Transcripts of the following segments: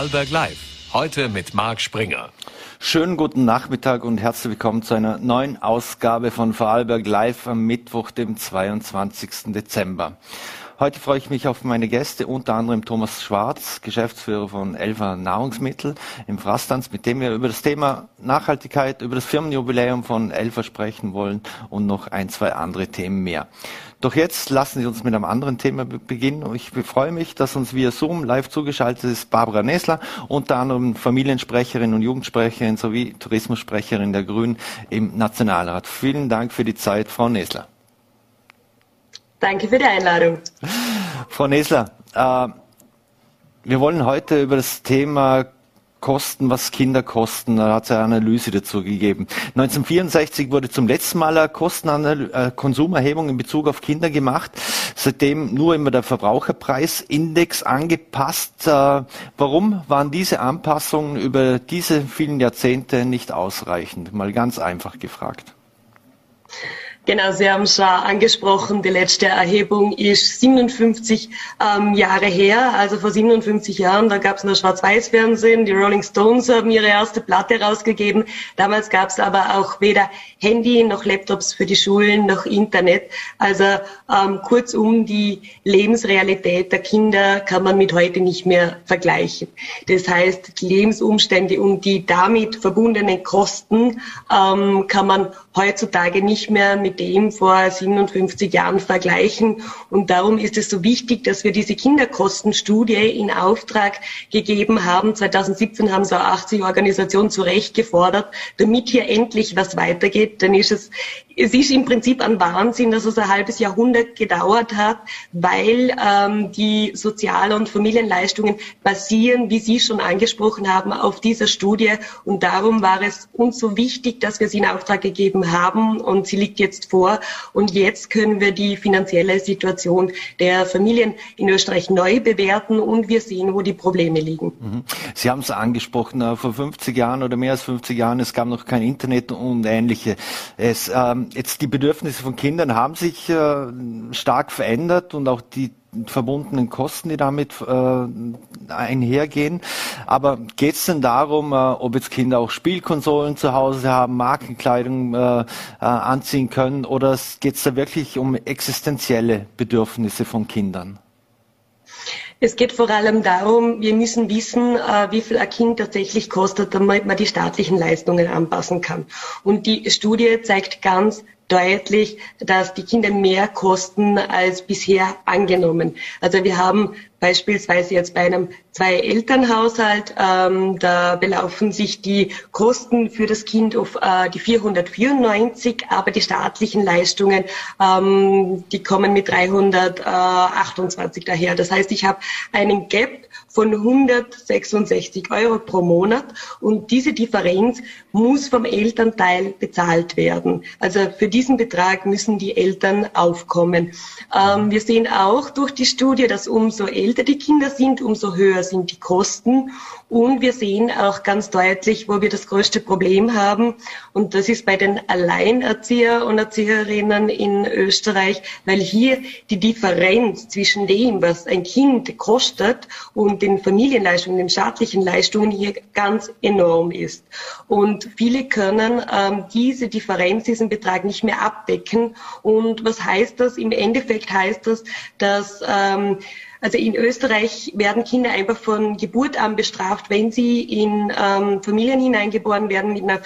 Vorarlberg Live. Heute mit Marc Springer. Schönen guten Nachmittag und herzlich willkommen zu einer neuen Ausgabe von Vorarlberg Live am Mittwoch, dem 22. Dezember. Heute freue ich mich auf meine Gäste, unter anderem Thomas Schwarz, Geschäftsführer von Elfa Nahrungsmittel im Frastanz, mit dem wir über das Thema Nachhaltigkeit, über das Firmenjubiläum von Elfa sprechen wollen und noch ein, zwei andere Themen mehr. Doch jetzt lassen Sie uns mit einem anderen Thema beginnen. Ich freue mich, dass uns via Zoom live zugeschaltet ist Barbara Nesler, unter anderem Familiensprecherin und Jugendsprecherin sowie Tourismussprecherin der Grünen im Nationalrat. Vielen Dank für die Zeit, Frau Nesler. Danke für die Einladung. Frau Nesler, äh, wir wollen heute über das Thema Kosten, was Kinder kosten. Da hat es eine Analyse dazu gegeben. 1964 wurde zum letzten Mal eine Kostenkonsumerhebung äh, in Bezug auf Kinder gemacht. Seitdem nur immer der Verbraucherpreisindex angepasst. Äh, warum waren diese Anpassungen über diese vielen Jahrzehnte nicht ausreichend? Mal ganz einfach gefragt. Genau, Sie haben es schon angesprochen, die letzte Erhebung ist 57 ähm, Jahre her. Also vor 57 Jahren, da gab es nur Schwarz-Weiß-Fernsehen. Die Rolling Stones haben ihre erste Platte rausgegeben. Damals gab es aber auch weder Handy noch Laptops für die Schulen noch Internet. Also ähm, kurzum, die Lebensrealität der Kinder kann man mit heute nicht mehr vergleichen. Das heißt, die Lebensumstände und die damit verbundenen Kosten ähm, kann man heutzutage nicht mehr mit dem vor 57 Jahren vergleichen. Und darum ist es so wichtig, dass wir diese Kinderkostenstudie in Auftrag gegeben haben. 2017 haben so 80 Organisationen zu Recht gefordert, damit hier endlich was weitergeht. Dann ist es es ist im Prinzip ein Wahnsinn, dass es ein halbes Jahrhundert gedauert hat, weil ähm, die Sozial- und Familienleistungen basieren, wie Sie schon angesprochen haben, auf dieser Studie. Und darum war es uns so wichtig, dass wir sie in Auftrag gegeben haben und sie liegt jetzt vor. Und jetzt können wir die finanzielle Situation der Familien in Österreich neu bewerten und wir sehen, wo die Probleme liegen. Mhm. Sie haben es angesprochen, äh, vor 50 Jahren oder mehr als 50 Jahren, es gab noch kein Internet und ähnliche. Es, ähm, jetzt die Bedürfnisse von Kindern haben sich äh, stark verändert und auch die verbundenen Kosten, die damit äh, einhergehen. Aber geht es denn darum, äh, ob jetzt Kinder auch Spielkonsolen zu Hause haben, Markenkleidung äh, äh, anziehen können, oder geht es da wirklich um existenzielle Bedürfnisse von Kindern? Es geht vor allem darum, wir müssen wissen, äh, wie viel ein Kind tatsächlich kostet, damit man die staatlichen Leistungen anpassen kann. Und die Studie zeigt ganz deutlich, dass die Kinder mehr kosten als bisher angenommen. Also wir haben beispielsweise jetzt bei einem Zwei-Eltern-Haushalt, ähm, da belaufen sich die Kosten für das Kind auf äh, die 494, aber die staatlichen Leistungen, ähm, die kommen mit 328 daher. Das heißt, ich habe einen Gap von 166 Euro pro Monat und diese Differenz muss vom Elternteil bezahlt werden. Also für diesen Betrag müssen die Eltern aufkommen. Ähm, wir sehen auch durch die Studie, dass umso älter die Kinder sind, umso höher sind die Kosten und wir sehen auch ganz deutlich, wo wir das größte Problem haben. Und das ist bei den Alleinerzieher und Erzieherinnen in Österreich, weil hier die Differenz zwischen dem, was ein Kind kostet und den Familienleistungen, den staatlichen Leistungen hier ganz enorm ist. Und viele können ähm, diese Differenz, diesen Betrag nicht mehr abdecken. Und was heißt das? Im Endeffekt heißt das, dass ähm, also in Österreich werden Kinder einfach von Geburt an bestraft, wenn sie in ähm, Familien hineingeboren werden mit einer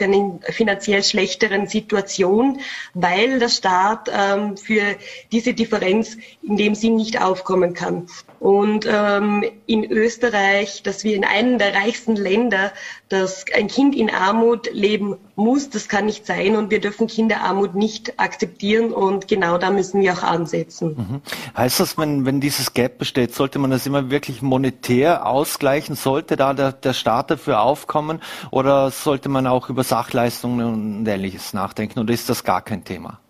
finanziell schlechteren Situation, weil der Staat ähm, für diese Differenz in dem Sinn nicht aufkommen kann. Und ähm, in Österreich, dass wir in einem der reichsten Länder, dass ein Kind in Armut leben muss, das kann nicht sein und wir dürfen Kinderarmut nicht akzeptieren und genau da müssen wir auch ansetzen. Mhm. Heißt das, wenn, wenn dieses Gap besteht, sollte man das immer wirklich monetär ausgleichen? Sollte da der, der Staat dafür aufkommen oder sollte man auch über Sachleistungen und ähnliches nachdenken oder ist das gar kein Thema?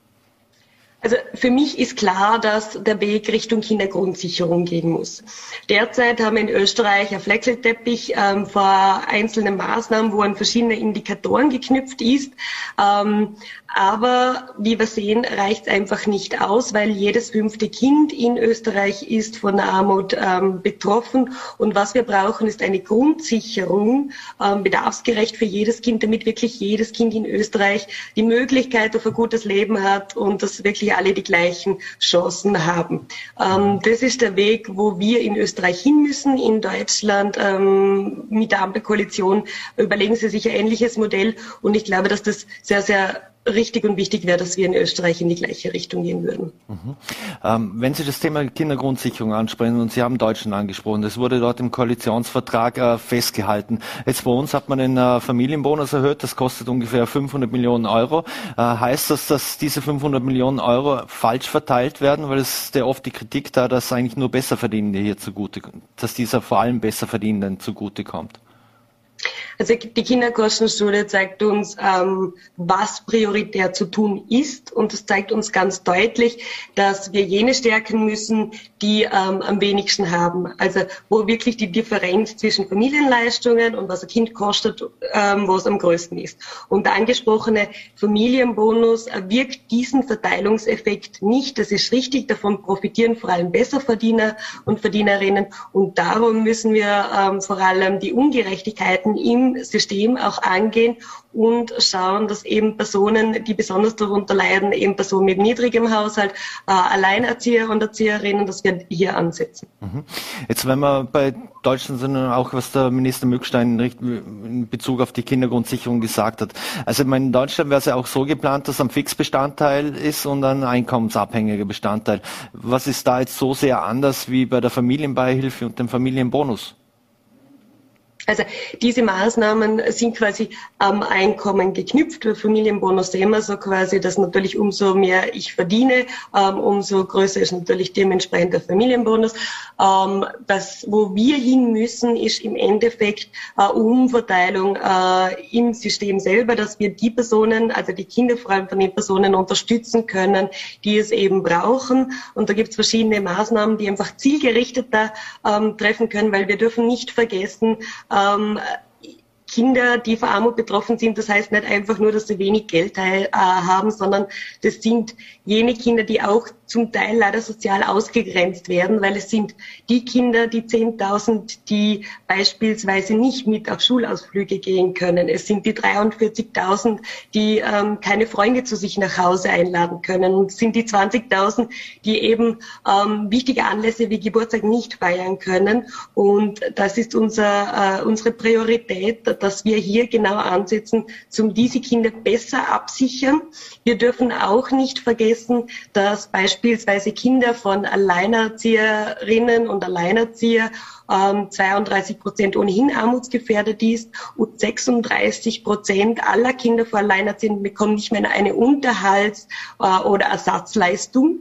Also für mich ist klar, dass der Weg Richtung Kindergrundsicherung gehen muss. Derzeit haben wir in Österreich ein Flexelteppich ähm, vor einzelnen Maßnahmen, wo an verschiedene Indikatoren geknüpft ist. Ähm, aber wie wir sehen, reicht es einfach nicht aus, weil jedes fünfte Kind in Österreich ist von Armut ähm, betroffen. Und was wir brauchen, ist eine Grundsicherung, ähm, bedarfsgerecht für jedes Kind, damit wirklich jedes Kind in Österreich die Möglichkeit auf ein gutes Leben hat und dass wirklich alle die gleichen Chancen haben. Ähm, das ist der Weg, wo wir in Österreich hin müssen. In Deutschland ähm, mit der Ampelkoalition überlegen sie sich ein ähnliches Modell. Und ich glaube, dass das sehr, sehr richtig und wichtig wäre, dass wir in Österreich in die gleiche Richtung gehen würden. Mhm. Ähm, wenn Sie das Thema Kindergrundsicherung ansprechen und Sie haben Deutschland angesprochen, das wurde dort im Koalitionsvertrag äh, festgehalten. Jetzt bei uns hat man den äh, Familienbonus erhöht, das kostet ungefähr 500 Millionen Euro. Äh, heißt das, dass diese 500 Millionen Euro falsch verteilt werden, weil es ist ja oft die Kritik da, dass eigentlich nur Besserverdienende hier zugute, dass dieser vor allem Besserverdienenden zugute kommt? Also die Kinderkostenstudie zeigt uns, ähm, was prioritär zu tun ist. Und es zeigt uns ganz deutlich, dass wir jene stärken müssen, die ähm, am wenigsten haben. Also wo wirklich die Differenz zwischen Familienleistungen und was ein Kind kostet, ähm, wo es am größten ist. Und der angesprochene Familienbonus wirkt diesen Verteilungseffekt nicht. Das ist richtig. Davon profitieren vor allem Besserverdiener und Verdienerinnen. Und darum müssen wir ähm, vor allem die Ungerechtigkeiten im System auch angehen und schauen, dass eben Personen, die besonders darunter leiden, eben Personen mit niedrigem Haushalt, äh, Alleinerzieher und Erzieherinnen, dass wir hier ansetzen. Mhm. Jetzt, wenn wir bei Deutschland sind, auch was der Minister Mückstein in Bezug auf die Kindergrundsicherung gesagt hat. Also in Deutschland wäre es ja auch so geplant, dass ein Fixbestandteil ist und ein einkommensabhängiger Bestandteil. Was ist da jetzt so sehr anders wie bei der Familienbeihilfe und dem Familienbonus? Also diese Maßnahmen sind quasi am Einkommen geknüpft. Bei Familienbonus sehen wir so quasi, dass natürlich umso mehr ich verdiene, ähm, umso größer ist natürlich dementsprechend der Familienbonus. Ähm, das, wo wir hin müssen, ist im Endeffekt äh, Umverteilung äh, im System selber, dass wir die Personen, also die Kinder vor allem von den Personen unterstützen können, die es eben brauchen. Und da gibt es verschiedene Maßnahmen, die einfach zielgerichteter ähm, treffen können, weil wir dürfen nicht vergessen, ähm, Kinder, die von Armut betroffen sind, das heißt nicht einfach nur, dass sie wenig Geld äh, haben, sondern das sind jene Kinder, die auch zum Teil leider sozial ausgegrenzt werden, weil es sind die Kinder, die 10.000, die beispielsweise nicht mit auf Schulausflüge gehen können. Es sind die 43.000, die ähm, keine Freunde zu sich nach Hause einladen können. Und es sind die 20.000, die eben ähm, wichtige Anlässe wie Geburtstag nicht feiern können. Und das ist unser, äh, unsere Priorität, dass wir hier genau ansetzen, um diese Kinder besser absichern. Wir dürfen auch nicht vergessen, dass beispielsweise Kinder von Alleinerzieherinnen und Alleinerzieher ähm, 32 Prozent ohnehin armutsgefährdet ist und 36 Prozent aller Kinder von Alleinerziehenden bekommen nicht mehr eine Unterhalts- äh, oder Ersatzleistung.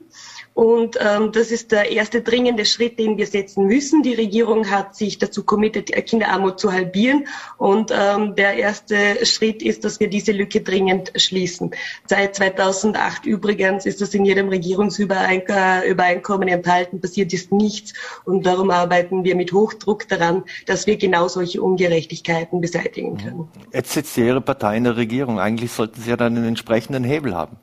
Und ähm, das ist der erste dringende Schritt, den wir setzen müssen. Die Regierung hat sich dazu committed, Kinderarmut zu halbieren. Und ähm, der erste Schritt ist, dass wir diese Lücke dringend schließen. Seit 2008 übrigens ist das in jedem Regierungsübereinkommen enthalten, passiert ist nichts. Und darum arbeiten wir mit Hochdruck daran, dass wir genau solche Ungerechtigkeiten beseitigen können. Jetzt sitzt Ihre Partei in der Regierung. Eigentlich sollten Sie ja dann einen entsprechenden Hebel haben.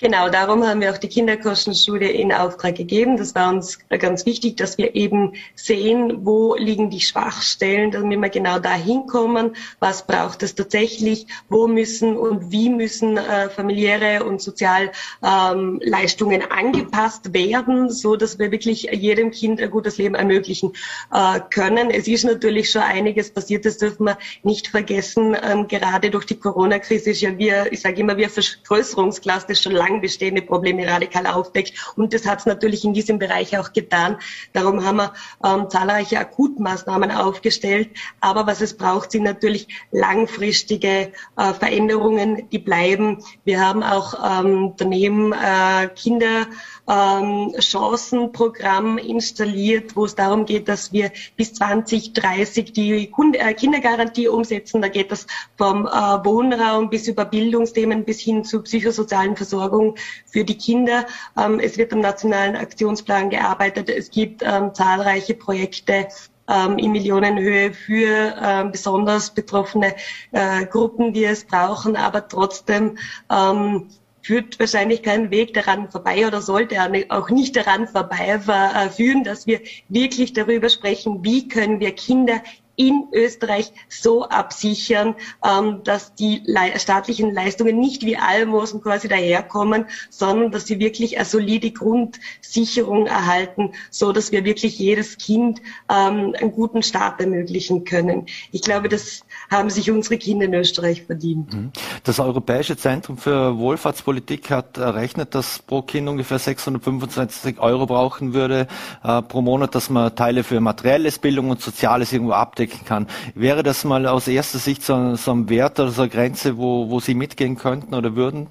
Genau, darum haben wir auch die Kinderkostenstudie in Auftrag gegeben. Das war uns ganz wichtig, dass wir eben sehen, wo liegen die Schwachstellen, damit wir genau da hinkommen, was braucht es tatsächlich, wo müssen und wie müssen äh, familiäre und Sozialleistungen ähm, angepasst werden, so dass wir wirklich jedem Kind ein gutes Leben ermöglichen äh, können. Es ist natürlich schon einiges passiert, das dürfen wir nicht vergessen. Ähm, gerade durch die Corona-Krise ist ja wir, ich sage immer, wir Vergrößerungsglas, das schon lange lang bestehende Probleme radikal aufdeckt. Und das hat es natürlich in diesem Bereich auch getan. Darum haben wir ähm, zahlreiche Akutmaßnahmen aufgestellt. Aber was es braucht, sind natürlich langfristige äh, Veränderungen, die bleiben. Wir haben auch ähm, daneben äh, Kinder ähm, Chancenprogramm installiert, wo es darum geht, dass wir bis 2030 die äh, Kindergarantie umsetzen. Da geht das vom äh, Wohnraum bis über Bildungsthemen bis hin zu psychosozialen Versorgung Versorgung für die Kinder. Ähm, es wird am nationalen Aktionsplan gearbeitet. Es gibt ähm, zahlreiche Projekte ähm, in Millionenhöhe für äh, besonders betroffene äh, Gruppen, die es brauchen, aber trotzdem ähm, führt wahrscheinlich kein Weg daran vorbei oder sollte auch nicht daran vorbei äh, führen, dass wir wirklich darüber sprechen, wie können wir Kinder in Österreich so absichern, ähm, dass die staatlichen Leistungen nicht wie Almosen quasi daherkommen, sondern dass sie wirklich eine solide Grundsicherung erhalten, so dass wir wirklich jedes Kind ähm, einen guten Start ermöglichen können. Ich glaube, das haben sich unsere Kinder in Österreich verdient. Mhm. Das Europäische Zentrum für Wohlfahrtspolitik hat errechnet, dass pro Kind ungefähr 625 Euro brauchen würde äh, pro Monat, dass man Teile für materielles Bildung und Soziales irgendwo abdecken kann. Wäre das mal aus erster Sicht so, so ein Wert oder so eine Grenze, wo, wo Sie mitgehen könnten oder würden?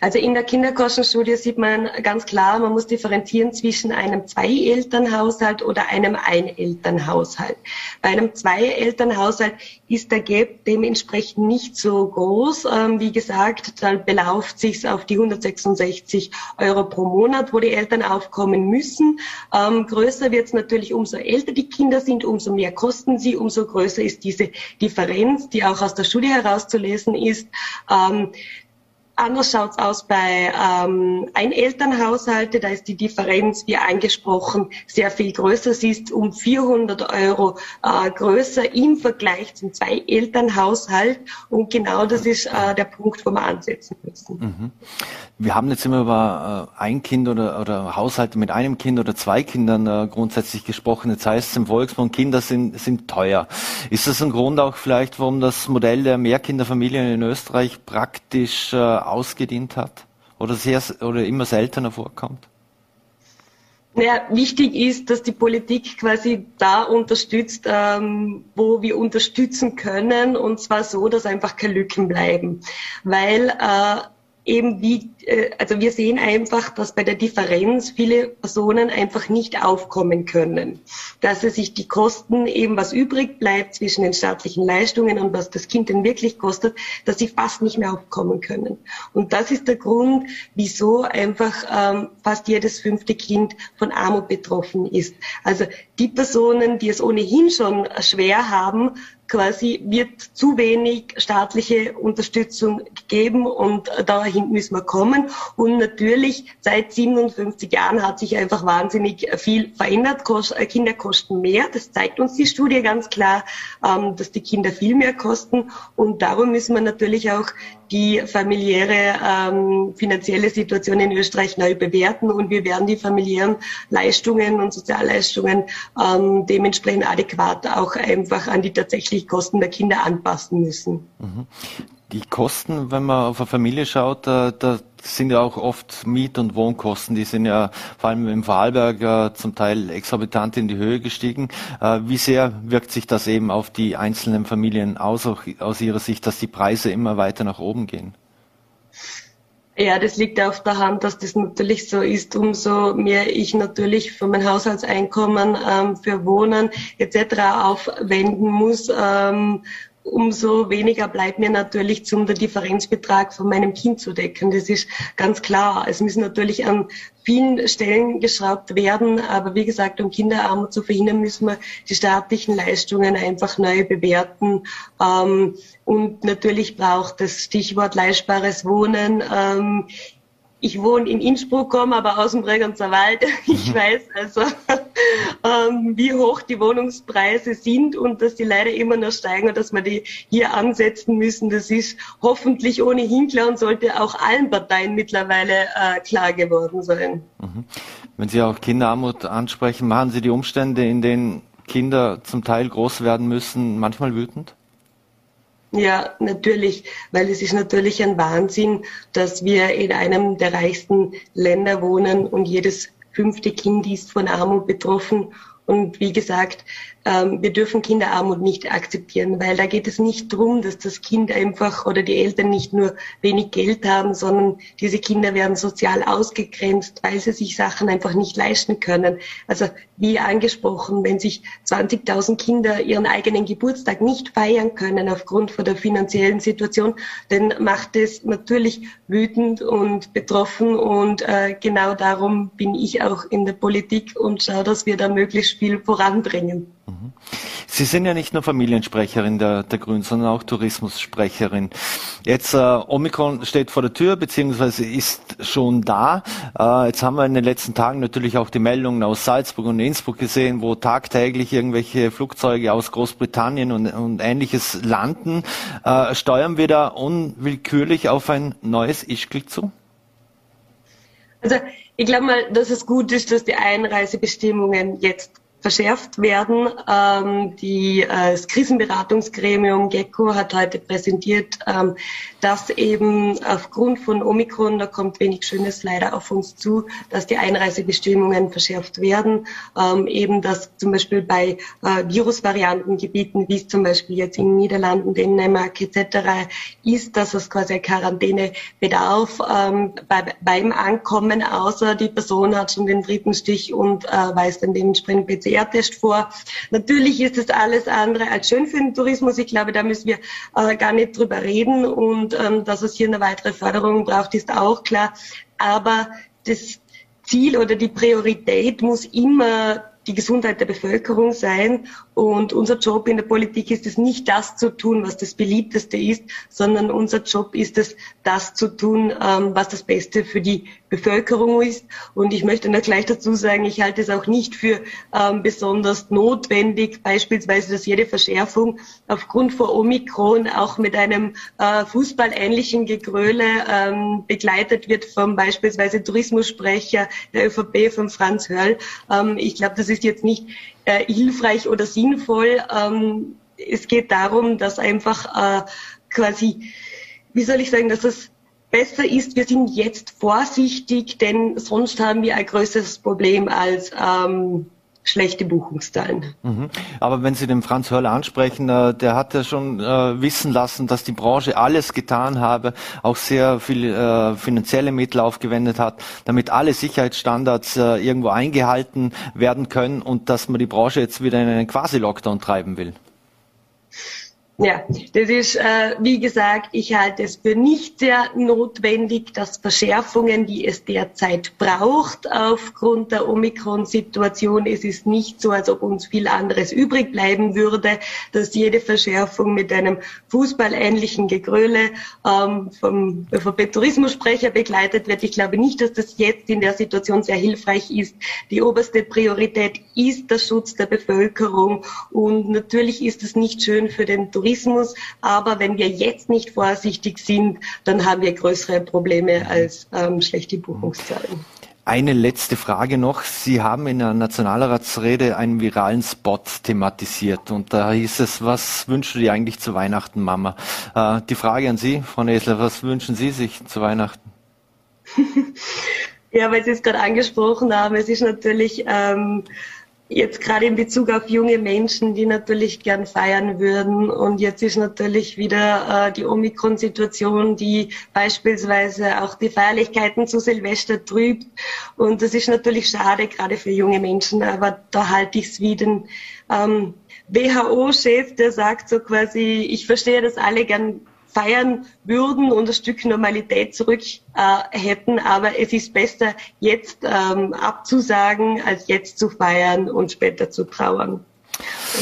Also in der Kinderkostenstudie sieht man ganz klar, man muss differenzieren zwischen einem Zwei-Elternhaushalt oder einem Ein-Elternhaushalt. Bei einem Zwei-Elternhaushalt ist der Gap dementsprechend nicht so groß. Ähm, wie gesagt, da belauft sich auf die 166 Euro pro Monat, wo die Eltern aufkommen müssen. Ähm, größer wird es natürlich, umso älter die Kinder sind, umso mehr kosten sie, umso größer ist diese Differenz, die auch aus der Studie herauszulesen ist. Anders schaut's aus bei ähm, Einelternhaushalte. Da ist die Differenz, wie angesprochen, sehr viel größer. Sie ist um 400 Euro äh, größer im Vergleich zum Zwei-Elternhaushalt. Und genau das ist äh, der Punkt, wo wir ansetzen müssen. Mhm. Wir haben jetzt immer über äh, ein Kind oder, oder Haushalte mit einem Kind oder zwei Kindern äh, grundsätzlich gesprochen. Jetzt heißt es im Volksmund, Kinder sind, sind teuer. Ist das ein Grund auch vielleicht, warum das Modell der Mehrkinderfamilien in Österreich praktisch äh, ausgedient hat oder sehr oder immer seltener vorkommt? Naja, wichtig ist, dass die Politik quasi da unterstützt, ähm, wo wir unterstützen können, und zwar so, dass einfach keine Lücken bleiben. Weil äh, eben wie, äh, also wir sehen einfach, dass bei der Differenz viele Personen einfach nicht aufkommen können. Dass es sich die Kosten eben, was übrig bleibt zwischen den staatlichen Leistungen und was das Kind denn wirklich kostet, dass sie fast nicht mehr aufkommen können. Und das ist der Grund, wieso einfach ähm, fast jedes fünfte Kind von Armut betroffen ist. Also die Personen, die es ohnehin schon schwer haben, quasi wird zu wenig staatliche Unterstützung gegeben und dahin müssen wir kommen. Und natürlich seit 57 Jahren hat sich einfach wahnsinnig viel verändert. Äh, Kinder kosten mehr. Das zeigt uns die Studie ganz klar, ähm, dass die Kinder viel mehr kosten. Und darum müssen wir natürlich auch die familiäre ähm, finanzielle Situation in Österreich neu bewerten und wir werden die familiären Leistungen und Sozialleistungen ähm, dementsprechend adäquat auch einfach an die tatsächlichen Kosten der Kinder anpassen müssen. Mhm. Die Kosten, wenn man auf eine Familie schaut, da, sind ja auch oft Miet- und Wohnkosten, die sind ja vor allem im Vorarlberg äh, zum Teil exorbitant in die Höhe gestiegen. Äh, wie sehr wirkt sich das eben auf die einzelnen Familien aus, auch aus Ihrer Sicht, dass die Preise immer weiter nach oben gehen? Ja, das liegt auf der Hand, dass das natürlich so ist. Umso mehr ich natürlich für mein Haushaltseinkommen ähm, für Wohnen etc. aufwenden muss, ähm, umso weniger bleibt mir natürlich zum der Differenzbetrag von meinem Kind zu decken. Das ist ganz klar. Es müssen natürlich an vielen Stellen geschraubt werden, aber wie gesagt, um Kinderarmut zu verhindern, müssen wir die staatlichen Leistungen einfach neu bewerten. Ähm, und natürlich braucht das Stichwort leistbares Wohnen ähm, ich wohne in Innsbruck, komme aber aus dem Bregenzer Wald. Ich mhm. weiß also, ähm, wie hoch die Wohnungspreise sind und dass die leider immer noch steigen und dass wir die hier ansetzen müssen. Das ist hoffentlich ohnehin klar und sollte auch allen Parteien mittlerweile äh, klar geworden sein. Mhm. Wenn Sie auch Kinderarmut ansprechen, machen Sie die Umstände, in denen Kinder zum Teil groß werden müssen, manchmal wütend? Ja, natürlich, weil es ist natürlich ein Wahnsinn, dass wir in einem der reichsten Länder wohnen und jedes fünfte Kind ist von Armut betroffen. Und wie gesagt, wir dürfen Kinderarmut nicht akzeptieren, weil da geht es nicht darum, dass das Kind einfach oder die Eltern nicht nur wenig Geld haben, sondern diese Kinder werden sozial ausgegrenzt, weil sie sich Sachen einfach nicht leisten können. Also wie angesprochen, wenn sich 20.000 Kinder ihren eigenen Geburtstag nicht feiern können aufgrund von der finanziellen Situation, dann macht es natürlich wütend und betroffen und äh, genau darum bin ich auch in der Politik und schaue, dass wir da möglichst viel voranbringen. Sie sind ja nicht nur Familiensprecherin der, der Grünen, sondern auch Tourismussprecherin. Jetzt äh, Omikron steht vor der Tür, beziehungsweise ist schon da. Äh, jetzt haben wir in den letzten Tagen natürlich auch die Meldungen aus Salzburg und Innsbruck gesehen, wo tagtäglich irgendwelche Flugzeuge aus Großbritannien und, und ähnliches landen. Äh, steuern wir da unwillkürlich auf ein neues Ischgl zu? Also ich glaube mal, dass es gut ist, dass die Einreisebestimmungen jetzt verschärft werden. Ähm, die, äh, das Krisenberatungsgremium GECO hat heute präsentiert, ähm, dass eben aufgrund von Omikron, da kommt wenig Schönes leider auf uns zu, dass die Einreisebestimmungen verschärft werden. Ähm, eben, dass zum Beispiel bei äh, Virusvariantengebieten, wie es zum Beispiel jetzt in Niederlanden, Dänemark etc. ist, dass es quasi Quarantäne bedarf ähm, bei, beim Ankommen, außer die Person hat schon den dritten Stich und äh, weist dann dementsprechend PCR PCR-Test vor. Natürlich ist das alles andere als schön für den Tourismus. Ich glaube, da müssen wir äh, gar nicht drüber reden. Und ähm, dass es hier eine weitere Förderung braucht, ist auch klar. Aber das Ziel oder die Priorität muss immer die Gesundheit der Bevölkerung sein. Und unser Job in der Politik ist es nicht das zu tun, was das beliebteste ist, sondern unser Job ist es, das zu tun, ähm, was das Beste für die Bevölkerung ist. Und ich möchte noch gleich dazu sagen, ich halte es auch nicht für ähm, besonders notwendig, beispielsweise, dass jede Verschärfung aufgrund von Omikron auch mit einem äh, fußballähnlichen Gegröle ähm, begleitet wird vom beispielsweise Tourismussprecher der ÖVP, von Franz Hörl. Ich glaube, das ist jetzt nicht äh, hilfreich oder sinnvoll. Ähm, es geht darum, dass einfach äh, quasi, wie soll ich sagen, dass es besser ist, wir sind jetzt vorsichtig, denn sonst haben wir ein größeres Problem als ähm, schlechte Buchungszahlen. Mhm. Aber wenn Sie den Franz Hörler ansprechen, äh, der hat ja schon äh, wissen lassen, dass die Branche alles getan habe, auch sehr viel äh, finanzielle Mittel aufgewendet hat, damit alle Sicherheitsstandards irgendwo eingehalten werden können und dass man die Branche jetzt wieder in einen Quasi-Lockdown treiben will. Ja, das ist, äh, wie gesagt, ich halte es für nicht sehr notwendig, dass Verschärfungen, die es derzeit braucht, aufgrund der Omikron-Situation, es ist nicht so, als ob uns viel anderes übrig bleiben würde, dass jede Verschärfung mit einem fußballähnlichen Gegröle ähm, vom ÖVP-Tourismussprecher begleitet wird. Ich glaube nicht, dass das jetzt in der Situation sehr hilfreich ist. Die oberste Priorität ist der Schutz der Bevölkerung und natürlich ist es nicht schön für den Tourismus, Tourismus. Aber wenn wir jetzt nicht vorsichtig sind, dann haben wir größere Probleme als ähm, schlechte Buchungszahlen. Eine letzte Frage noch. Sie haben in der Nationalratsrede einen viralen Spot thematisiert und da hieß es, was wünschen Sie eigentlich zu Weihnachten, Mama? Äh, die Frage an Sie, Frau Nesler, was wünschen Sie sich zu Weihnachten? ja, weil Sie es gerade angesprochen haben, es ist natürlich ähm, jetzt gerade in Bezug auf junge Menschen, die natürlich gern feiern würden. Und jetzt ist natürlich wieder äh, die Omikron-Situation, die beispielsweise auch die Feierlichkeiten zu Silvester trübt. Und das ist natürlich schade, gerade für junge Menschen. Aber da halte ich es wie den ähm, WHO-Chef, der sagt so quasi, ich verstehe, dass alle gern feiern würden und ein Stück Normalität zurück äh, hätten. Aber es ist besser, jetzt ähm, abzusagen, als jetzt zu feiern und später zu trauern.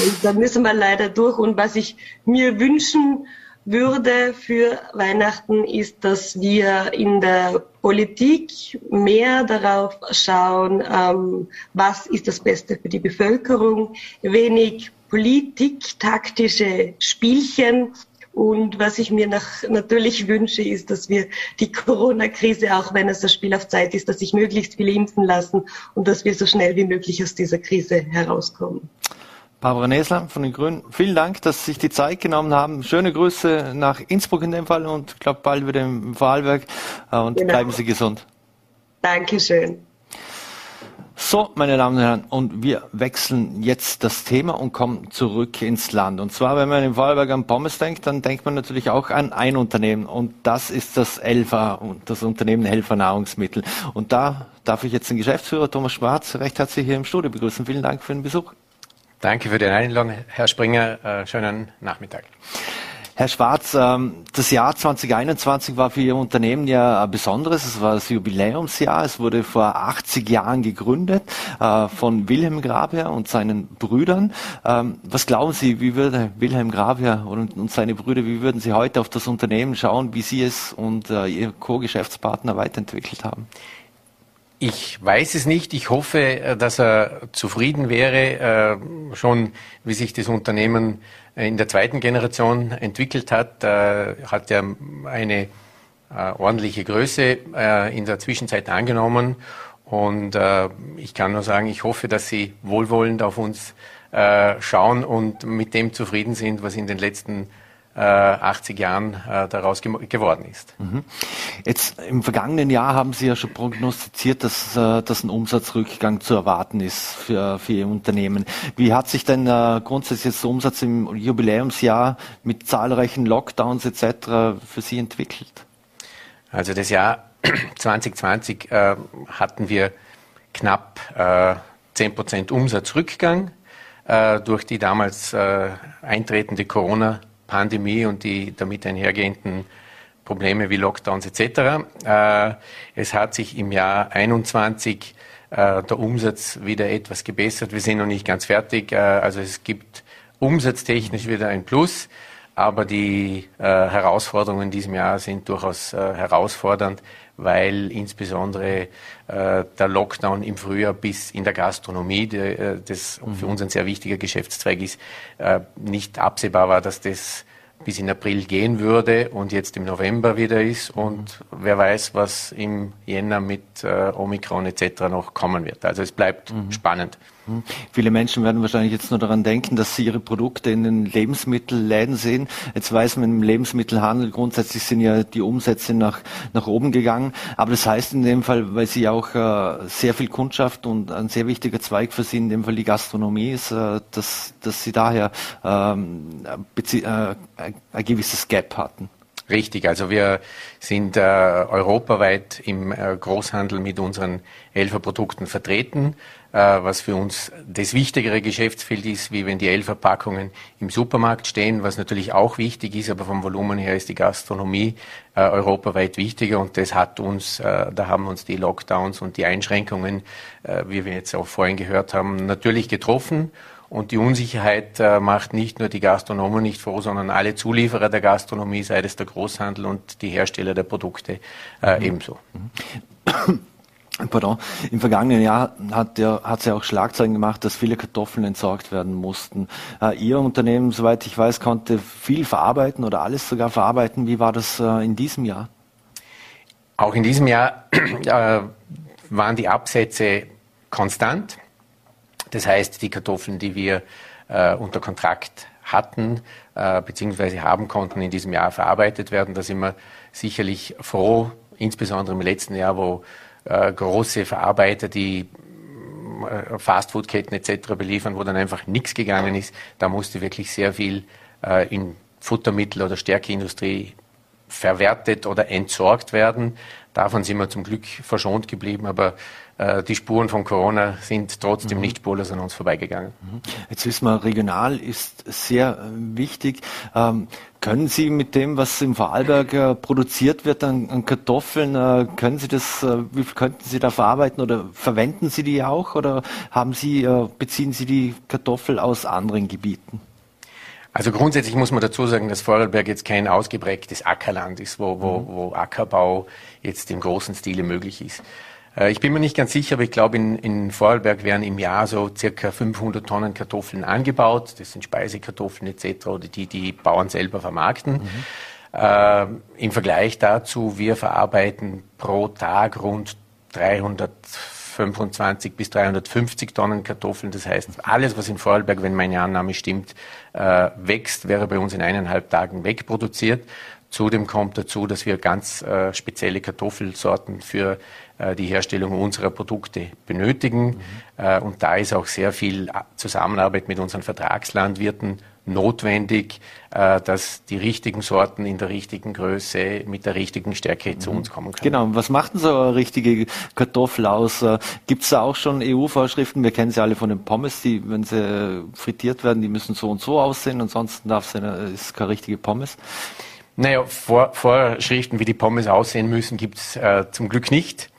Und da müssen wir leider durch. Und was ich mir wünschen würde für Weihnachten ist, dass wir in der Politik mehr darauf schauen, ähm, was ist das Beste für die Bevölkerung, wenig Politik, taktische Spielchen, und was ich mir nach, natürlich wünsche, ist, dass wir die Corona-Krise, auch wenn es das Spiel auf Zeit ist, dass sich möglichst viele impfen lassen und dass wir so schnell wie möglich aus dieser Krise herauskommen. Barbara Nesler von den Grünen, vielen Dank, dass Sie sich die Zeit genommen haben. Schöne Grüße nach Innsbruck in dem Fall und ich glaube bald wieder im Vorarlberg äh, und genau. bleiben Sie gesund. Dankeschön. So, meine Damen und Herren, und wir wechseln jetzt das Thema und kommen zurück ins Land. Und zwar, wenn man in Vorarlberg an Pommes denkt, dann denkt man natürlich auch an ein Unternehmen und das ist das Elfer, das Unternehmen Helfer Nahrungsmittel. Und da darf ich jetzt den Geschäftsführer Thomas Schwarz recht herzlich hier im Studio begrüßen. Vielen Dank für den Besuch. Danke für den Einladung, Herr Springer. Äh, schönen Nachmittag. Herr Schwarz, ähm, das Jahr 2021 war für Ihr Unternehmen ja ein besonderes. Es war das Jubiläumsjahr. Es wurde vor 80 Jahren gegründet äh, von Wilhelm Grabier und seinen Brüdern. Ähm, was glauben Sie, wie würde Wilhelm Grabier und seine Brüder, wie würden Sie heute auf das Unternehmen schauen, wie Sie es und äh, Ihr Co-Geschäftspartner weiterentwickelt haben? Ich weiß es nicht. Ich hoffe, äh, dass er zufrieden wäre, schon wie sich das Unternehmen in der zweiten Generation entwickelt hat, äh, hat er eine äh, ordentliche Größe äh, in der Zwischenzeit angenommen. Und äh, ich kann nur sagen, ich hoffe, dass Sie wohlwollend auf uns äh, schauen und mit dem zufrieden sind, was in den letzten 80 äh, Jahren äh, daraus ge geworden ist. Mhm. Jetzt im vergangenen Jahr haben Sie ja schon prognostiziert, dass, äh, dass ein Umsatzrückgang zu erwarten ist für, für Ihr Unternehmen. Wie hat sich denn grundsätzlich der Umsatz im Jubiläumsjahr mit zahlreichen Lockdowns etc. für Sie entwickelt? Also das Jahr 2020 äh, hatten wir knapp äh, 10% Umsatzrückgang äh, durch die damals äh, eintretende Corona- Pandemie und die damit einhergehenden Probleme wie Lockdowns etc. Äh, es hat sich im Jahr 21 äh, der Umsatz wieder etwas gebessert. Wir sind noch nicht ganz fertig. Äh, also es gibt umsatztechnisch wieder ein Plus, aber die Herausforderungen in diesem Jahr sind durchaus herausfordernd weil insbesondere äh, der Lockdown im Frühjahr bis in der Gastronomie, die, äh, das mhm. für uns ein sehr wichtiger Geschäftszweig ist, äh, nicht absehbar war, dass das bis in April gehen würde und jetzt im November wieder ist und mhm. wer weiß, was im Jänner mit äh, Omikron etc. noch kommen wird. Also es bleibt mhm. spannend. Hm. Viele Menschen werden wahrscheinlich jetzt nur daran denken, dass sie ihre Produkte in den Lebensmittelläden sehen. Jetzt weiß man im Lebensmittelhandel grundsätzlich sind ja die Umsätze nach, nach oben gegangen. Aber das heißt in dem Fall, weil sie auch äh, sehr viel Kundschaft und ein sehr wichtiger Zweig für sie in dem Fall die Gastronomie ist, äh, dass, dass sie daher ähm, äh, ein gewisses Gap hatten. Richtig, also wir sind äh, europaweit im äh, Großhandel mit unseren Elfer-Produkten vertreten, äh, was für uns das wichtigere Geschäftsfeld ist, wie wenn die Elfer-Packungen im Supermarkt stehen, was natürlich auch wichtig ist, aber vom Volumen her ist die Gastronomie äh, europaweit wichtiger und das hat uns, äh, da haben uns die Lockdowns und die Einschränkungen, äh, wie wir jetzt auch vorhin gehört haben, natürlich getroffen. Und die Unsicherheit äh, macht nicht nur die Gastronomen nicht froh, sondern alle Zulieferer der Gastronomie, sei es der Großhandel und die Hersteller der Produkte äh, mhm. ebenso. Pardon. Im vergangenen Jahr hat es hat ja auch Schlagzeilen gemacht, dass viele Kartoffeln entsorgt werden mussten. Äh, Ihr Unternehmen, soweit ich weiß, konnte viel verarbeiten oder alles sogar verarbeiten. Wie war das äh, in diesem Jahr? Auch in diesem Jahr äh, waren die Absätze konstant. Das heißt, die Kartoffeln, die wir äh, unter Kontrakt hatten äh, bzw. haben konnten, in diesem Jahr verarbeitet werden. Da sind wir sicherlich froh, insbesondere im letzten Jahr, wo äh, große Verarbeiter, die äh, Fastfood-Ketten etc. beliefern, wo dann einfach nichts gegangen ist. Da musste wirklich sehr viel äh, in Futtermittel- oder Stärkeindustrie verwertet oder entsorgt werden. Davon sind wir zum Glück verschont geblieben, aber die Spuren von Corona sind trotzdem mhm. nicht spurlos an uns vorbeigegangen. Mhm. Jetzt wissen wir, regional ist sehr äh, wichtig. Ähm, können Sie mit dem, was im Vorarlberg äh, produziert wird an, an Kartoffeln, äh, können Sie das, äh, wie viel könnten Sie da verarbeiten oder verwenden Sie die auch oder haben Sie, äh, beziehen Sie die Kartoffel aus anderen Gebieten? Also grundsätzlich muss man dazu sagen, dass Vorarlberg jetzt kein ausgeprägtes Ackerland ist, wo, wo, mhm. wo Ackerbau jetzt im großen Stile möglich ist. Äh, ich bin mir nicht ganz sicher, aber ich glaube, in, in Vorarlberg werden im Jahr so circa 500 Tonnen Kartoffeln angebaut. Das sind Speisekartoffeln etc. oder die die Bauern selber vermarkten. Mhm. Äh, Im Vergleich dazu, wir verarbeiten pro Tag rund 325 bis 350 Tonnen Kartoffeln. Das heißt, alles, was in Vorarlberg, wenn meine Annahme stimmt, äh, wächst, wäre bei uns in eineinhalb Tagen wegproduziert. Zudem kommt dazu, dass wir ganz äh, spezielle Kartoffelsorten für die Herstellung unserer Produkte benötigen. Mhm. Äh, und da ist auch sehr viel Zusammenarbeit mit unseren Vertragslandwirten notwendig, äh, dass die richtigen Sorten in der richtigen Größe mit der richtigen Stärke zu mhm. uns kommen können. Genau. Was macht denn so eine richtige Kartoffel aus? Äh, Gibt es da auch schon EU-Vorschriften? Wir kennen sie alle von den Pommes, die, wenn sie frittiert werden, die müssen so und so aussehen. Ansonsten darf sie, ist keine richtige Pommes. Naja, Vor Vorschriften, wie die Pommes aussehen müssen, gibt es äh, zum Glück nicht.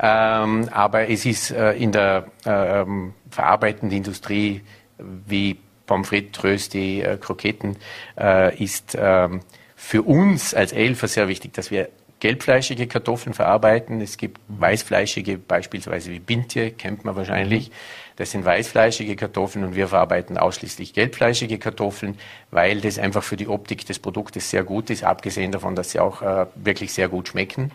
Ähm, aber es ist äh, in der äh, verarbeitenden Industrie wie Pommes frites, Rösti, äh, Kroketten, äh, ist ähm, für uns als Elfer sehr wichtig, dass wir gelbfleischige Kartoffeln verarbeiten. Es gibt weißfleischige, beispielsweise wie Bintje, kennt man wahrscheinlich. Das sind weißfleischige Kartoffeln und wir verarbeiten ausschließlich gelbfleischige Kartoffeln, weil das einfach für die Optik des Produktes sehr gut ist, abgesehen davon, dass sie auch äh, wirklich sehr gut schmecken.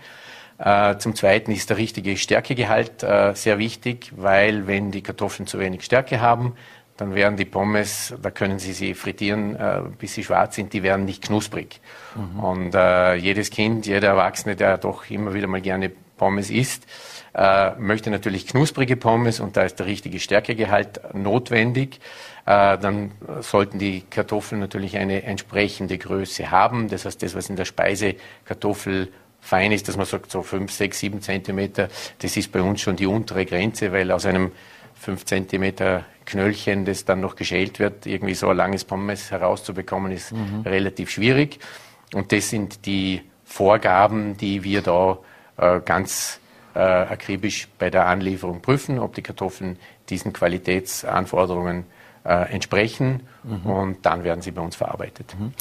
Äh, zum Zweiten ist der richtige Stärkegehalt äh, sehr wichtig, weil wenn die Kartoffeln zu wenig Stärke haben, dann werden die Pommes, da können Sie sie frittieren, äh, bis sie schwarz sind, die werden nicht knusprig. Mhm. Und äh, jedes Kind, jeder Erwachsene, der doch immer wieder mal gerne Pommes isst, äh, möchte natürlich knusprige Pommes und da ist der richtige Stärkegehalt notwendig. Äh, dann sollten die Kartoffeln natürlich eine entsprechende Größe haben. Das heißt, das, was in der Speise Kartoffel fein ist, dass man sagt, so fünf, sechs, sieben Zentimeter, das ist bei uns schon die untere Grenze, weil aus einem fünf Zentimeter Knöllchen, das dann noch geschält wird, irgendwie so ein langes Pommes herauszubekommen, ist mhm. relativ schwierig. Und das sind die Vorgaben, die wir da äh, ganz äh, akribisch bei der Anlieferung prüfen, ob die Kartoffeln diesen Qualitätsanforderungen äh, entsprechen. Mhm. Und dann werden sie bei uns verarbeitet. Mhm.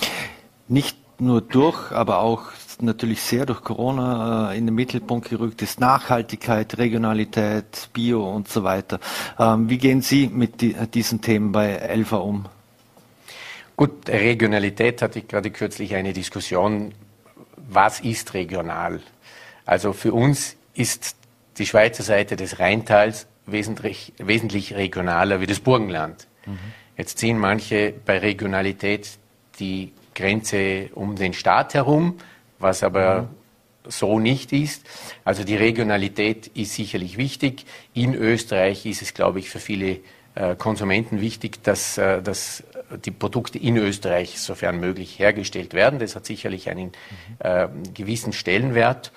Nicht nur durch, aber auch natürlich sehr durch Corona äh, in den Mittelpunkt gerückt ist. Nachhaltigkeit, Regionalität, Bio und so weiter. Ähm, wie gehen Sie mit die, diesen Themen bei Elfa um? Gut, Regionalität hatte ich gerade kürzlich eine Diskussion. Was ist regional? Also für uns ist die Schweizer Seite des Rheintals wesentlich, wesentlich regionaler wie das Burgenland. Mhm. Jetzt ziehen manche bei Regionalität die Grenze um den Staat herum was aber mhm. so nicht ist. Also die Regionalität ist sicherlich wichtig. In Österreich ist es, glaube ich, für viele äh, Konsumenten wichtig, dass, äh, dass die Produkte in Österreich sofern möglich hergestellt werden. Das hat sicherlich einen mhm. äh, gewissen Stellenwert.